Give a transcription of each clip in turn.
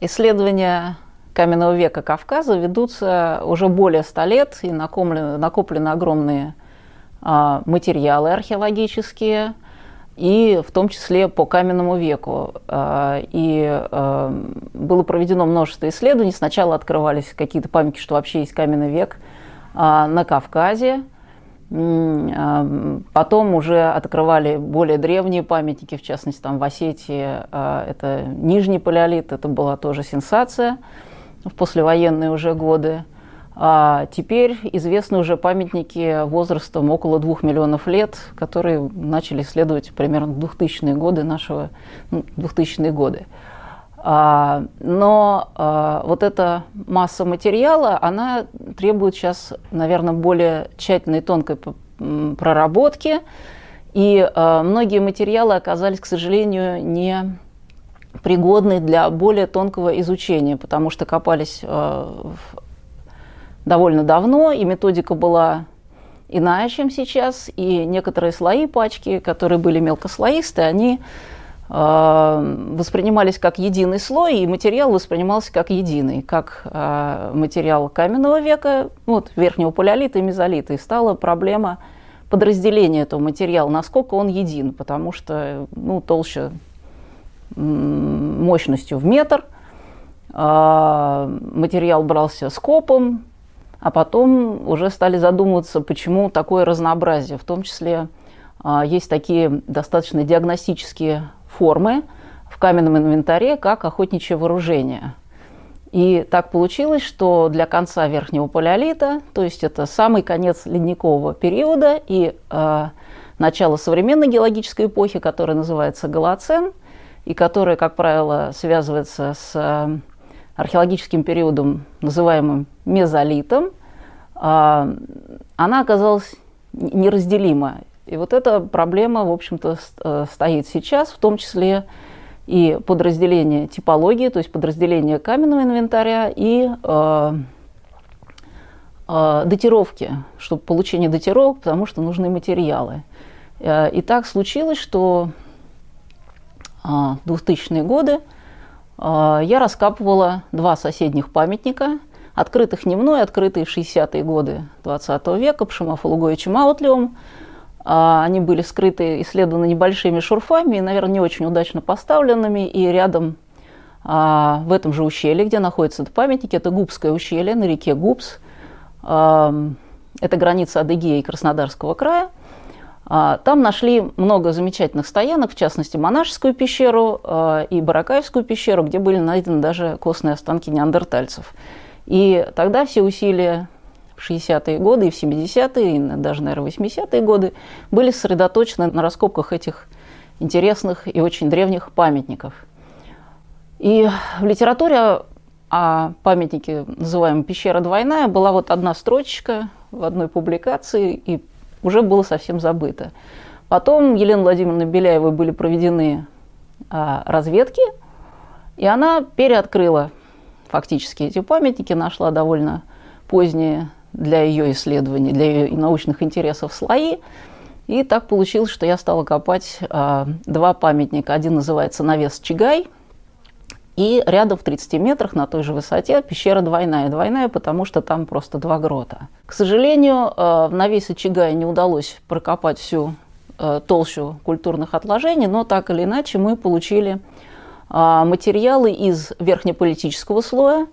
Исследования каменного века Кавказа ведутся уже более ста лет, и накоплены, накоплены огромные а, материалы археологические, и в том числе по каменному веку. А, и а, было проведено множество исследований. Сначала открывались какие-то памятники, что вообще есть каменный век на Кавказе. Потом уже открывали более древние памятники, в частности, там в Осетии это Нижний Палеолит, это была тоже сенсация в послевоенные уже годы. А теперь известны уже памятники возрастом около двух миллионов лет, которые начали исследовать примерно 2000-е годы нашего, ну, 2000-е годы. А, но а, вот эта масса материала, она требует сейчас, наверное, более тщательной тонкой проработки. И а, многие материалы оказались, к сожалению, не пригодны для более тонкого изучения, потому что копались довольно давно, и методика была иная, чем сейчас, и некоторые слои пачки, которые были мелкослоистые, они воспринимались как единый слой, и материал воспринимался как единый, как э, материал каменного века, вот, верхнего палеолита и мезолита. И стала проблема подразделения этого материала, насколько он един, потому что ну, толще мощностью в метр, э, материал брался скопом, а потом уже стали задумываться, почему такое разнообразие. В том числе а, есть такие достаточно диагностические формы в каменном инвентаре, как охотничье вооружение. И так получилось, что для конца верхнего палеолита, то есть это самый конец ледникового периода и э, начало современной геологической эпохи, которая называется Голоцен, и которая, как правило, связывается с археологическим периодом, называемым мезолитом, а, она оказалась неразделима. И вот эта проблема, в общем-то, э, стоит сейчас, в том числе и подразделение типологии, то есть подразделение каменного инвентаря и э, э, датировки, чтобы получение датировок, потому что нужны материалы. Э, и так случилось, что э, в 2000-е годы я раскапывала два соседних памятника, открытых не мной, открытые в 60-е годы 20 века, Пшима Фалуговичем Аутлевым. А, они были скрыты, исследованы небольшими шурфами, наверное, не очень удачно поставленными, и рядом а, в этом же ущелье, где находятся это памятники, это Губское ущелье на реке Губс. Это граница Адыгеи и Краснодарского края – а, там нашли много замечательных стоянок, в частности, монашескую пещеру а, и Баракаевскую пещеру, где были найдены даже костные останки неандертальцев. И тогда все усилия в 60-е годы и в 70-е, и даже, наверное, 80-е годы были сосредоточены на раскопках этих интересных и очень древних памятников. И в литературе о памятнике, называемом «Пещера двойная», была вот одна строчка в одной публикации, и уже было совсем забыто. Потом Еленой Владимировной Беляевой были проведены а, разведки, и она переоткрыла фактически эти памятники, нашла довольно поздние для ее исследований, для ее научных интересов слои. И так получилось, что я стала копать а, два памятника. Один называется «Навес Чигай», и рядом в 30 метрах на той же высоте пещера двойная. Двойная, потому что там просто два грота. К сожалению, э, в навесе Чигая не удалось прокопать всю э, толщу культурных отложений, но так или иначе мы получили э, материалы из верхнеполитического слоя,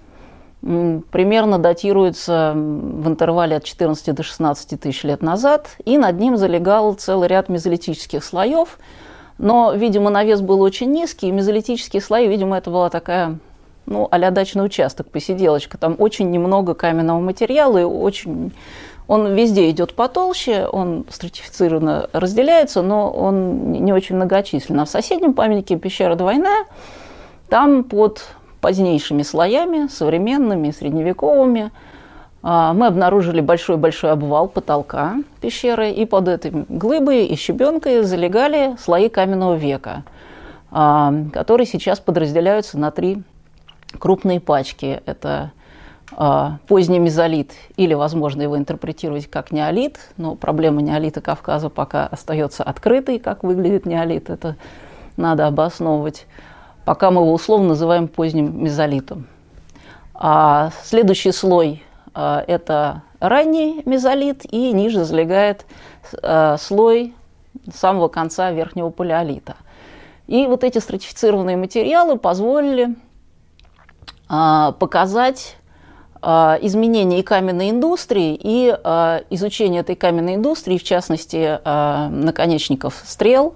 примерно датируется в интервале от 14 до 16 тысяч лет назад, и над ним залегал целый ряд мезолитических слоев – но, видимо, навес был очень низкий, и мезолитические слои, видимо, это была такая ну, а дачный участок, посиделочка. Там очень немного каменного материала, и очень... Он везде идет потолще, он стратифицированно разделяется, но он не очень многочислен. А в соседнем памятнике пещера двойная, там под позднейшими слоями, современными, средневековыми, а, мы обнаружили большой-большой обвал потолка пещеры, и под этой глыбой и щебенкой залегали слои каменного века, а, которые сейчас подразделяются на три крупные пачки. Это а, поздний мезолит, или, возможно, его интерпретировать как неолит, но проблема неолита Кавказа пока остается открытой, как выглядит неолит, это надо обосновывать. Пока мы его условно называем поздним мезолитом. А следующий слой а, – это ранний мезолит, и ниже залегает а, слой самого конца верхнего палеолита. И вот эти стратифицированные материалы позволили а, показать изменения и каменной индустрии, и изучение этой каменной индустрии, в частности, наконечников стрел,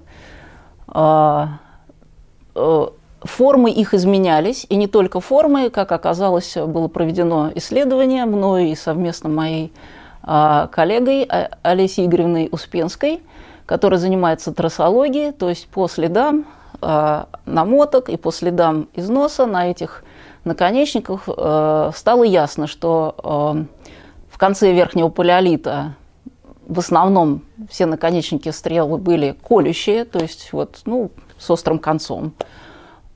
Формы их изменялись, и не только формы, как оказалось, было проведено исследование мною и совместно моей а, коллегой а, Олесей Игоревной Успенской, которая занимается трассологией, то есть по следам а, намоток и по следам износа на этих наконечниках стало ясно, что в конце верхнего палеолита в основном все наконечники стрелы были колющие, то есть вот, ну, с острым концом.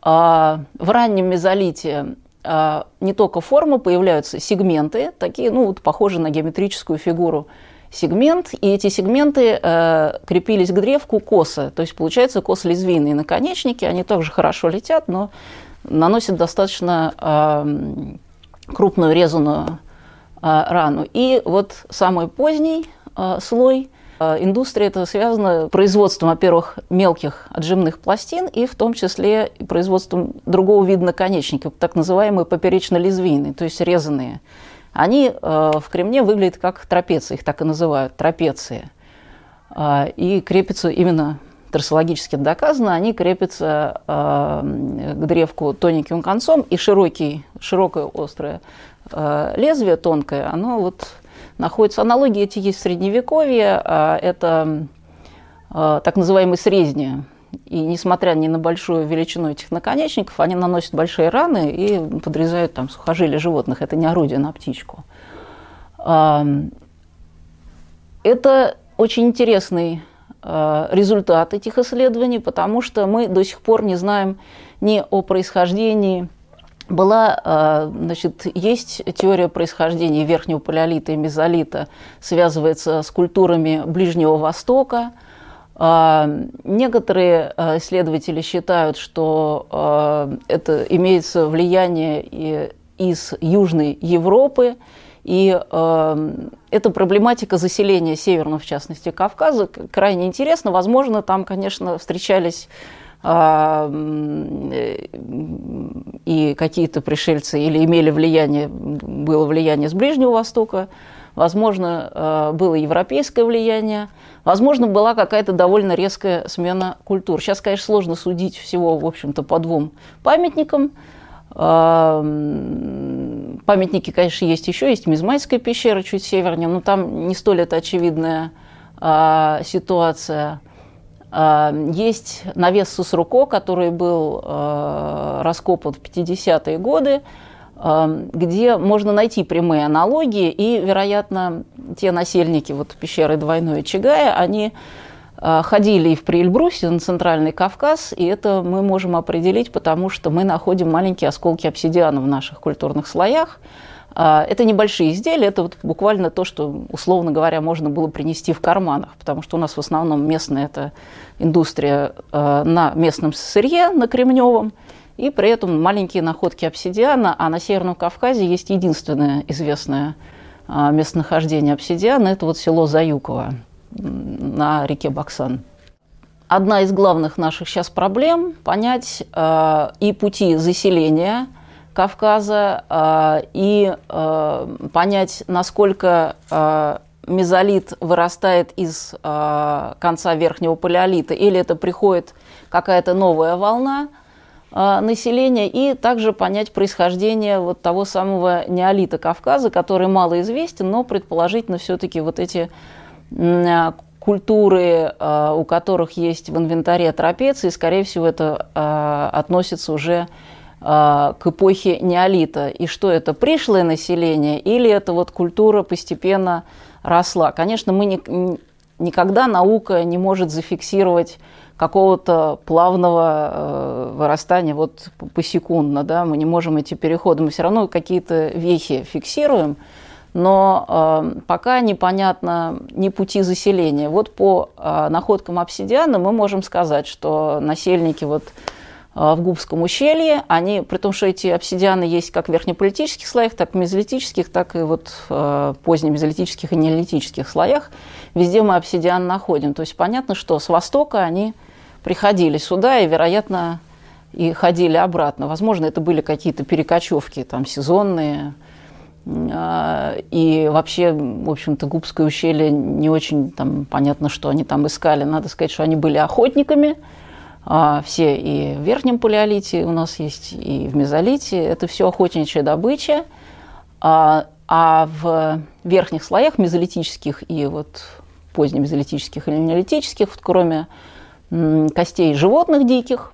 А, в раннем мезолите а, не только формы, появляются сегменты, такие, ну, вот, похожие на геометрическую фигуру сегмент, и эти сегменты э, крепились к древку косо, то есть получается косо-лезвийные наконечники, они также хорошо летят, но наносят достаточно э, крупную резаную рану. И вот самый поздний слой – а, индустрия это связано производством, во-первых, мелких отжимных пластин и в том числе производством другого вида наконечников, так называемые поперечно-лезвийные, то есть резанные. Они а, в кремне выглядят как трапеции, их так и называют, трапеции. А, и крепятся именно трассологически доказано, они крепятся к древку тоненьким концом, и широкий, широкое острое лезвие тонкое, оно вот находятся. Аналогии эти есть в Средневековье. А, это а, так называемые срезни. И несмотря ни на большую величину этих наконечников, они наносят большие раны и подрезают там сухожилия животных. Это не орудие на птичку. А, это очень интересный результат этих исследований, потому что мы до сих пор не знаем ни о происхождении была, а, значит, есть теория происхождения верхнего палеолита и мезолита, связывается с культурами Ближнего Востока. А, некоторые а, исследователи считают, что это имеется влияние из Южной Европы, и эта проблематика заселения Северного, в частности, Кавказа, крайне интересна. Возможно, там, конечно, встречались и какие-то пришельцы или имели влияние, было влияние с Ближнего Востока, возможно, а, было европейское влияние, возможно, была какая-то довольно резкая смена культур. Сейчас, конечно, сложно судить всего, в общем-то, по двум памятникам. А, памятники, конечно, есть еще, есть Мизмайская пещера чуть севернее, но там не столь это очевидная ситуация. А, есть навес Сусруко, который был а, раскопан в 50-е годы, а, где можно найти прямые аналогии, и, вероятно, те насельники вот пещеры Двойной Чагая, они ходили и в Приэльбрусе, на Центральный Кавказ, и это мы можем определить, потому что мы находим маленькие осколки обсидиана в наших культурных слоях, это небольшие изделия, это вот буквально то, что, условно говоря, можно было принести в карманах, потому что у нас в основном местная это индустрия а, на местном сырье, на Кремневом, и при этом маленькие находки обсидиана, а на Северном Кавказе есть единственное известное а, местонахождение обсидиана, это вот село Заюково на реке Баксан. Одна из главных наших сейчас проблем – понять и пути заселения – Кавказа а, и а, понять, насколько а, мезолит вырастает из конца верхнего палеолита, или это приходит какая-то новая волна населения, и также понять происхождение вот того самого неолита Кавказа, который мало известен, но предположительно все-таки вот эти культуры, у которых есть в инвентаре трапеции, скорее всего, это относится уже а, к эпохе неолита. И что это, пришлое население или это вот культура постепенно росла? Конечно, мы не, никогда наука не может зафиксировать какого-то плавного э, вырастания вот посекундно, да, мы не можем эти переходы, мы все равно какие-то вехи фиксируем, но э, пока непонятно ни пути заселения. Вот по э, находкам обсидиана мы можем сказать, что насельники вот в Губском ущелье. Они, при том, что эти обсидианы есть как в верхнеполитических слоях, так и мезолитических, так и вот в позднемезолитических и неолитических слоях. Везде мы обсидиан находим. То есть понятно, что с востока они приходили сюда и, вероятно, и ходили обратно. Возможно, это были какие-то перекочевки там сезонные. А, и вообще, в общем-то, Губское ущелье не очень там понятно, что они там искали. Надо сказать, что они были охотниками. А, все и в верхнем палеолите у нас есть, и в мезолите. Это все охотничья добыча. А, а в верхних слоях мезолитических и вот позднемезолитических или неолитических, кроме костей животных диких,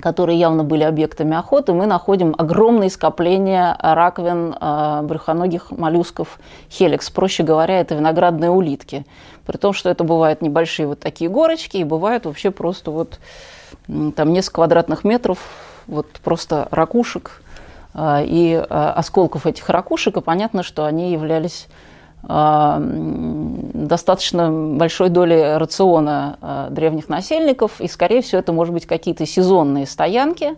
которые явно были объектами охоты, мы находим огромные скопления раковин э, брюхоногих моллюсков хеликс. Проще говоря, это виноградные улитки. При том, что это бывают небольшие вот такие горочки, и бывают вообще просто вот там несколько квадратных метров вот просто ракушек э, и э, осколков этих ракушек, и понятно, что они являлись достаточно большой доли рациона а, древних насельников, и, скорее всего, это может быть какие-то сезонные стоянки.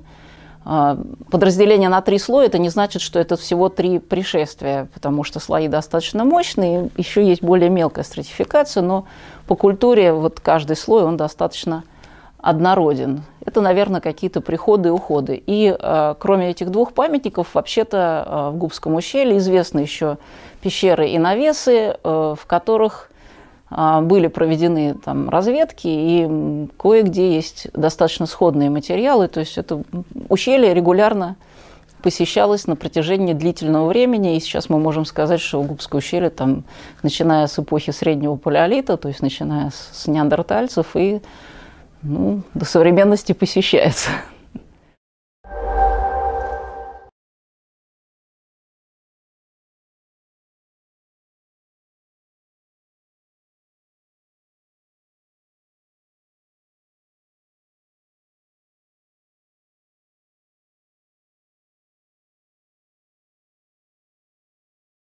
А, подразделение на три слоя – это не значит, что это всего три пришествия, потому что слои достаточно мощные, еще есть более мелкая стратификация, но по культуре вот каждый слой, он достаточно однороден. Это, наверное, какие-то приходы и уходы. И э, кроме этих двух памятников, вообще-то э, в Губском ущелье известны еще пещеры и навесы, э, в которых э, были проведены там разведки, и кое-где есть достаточно сходные материалы. То есть это ущелье регулярно посещалось на протяжении длительного времени, и сейчас мы можем сказать, что Губское ущелье, там, начиная с эпохи среднего палеолита, то есть начиная с неандертальцев и ну, до современности посещается.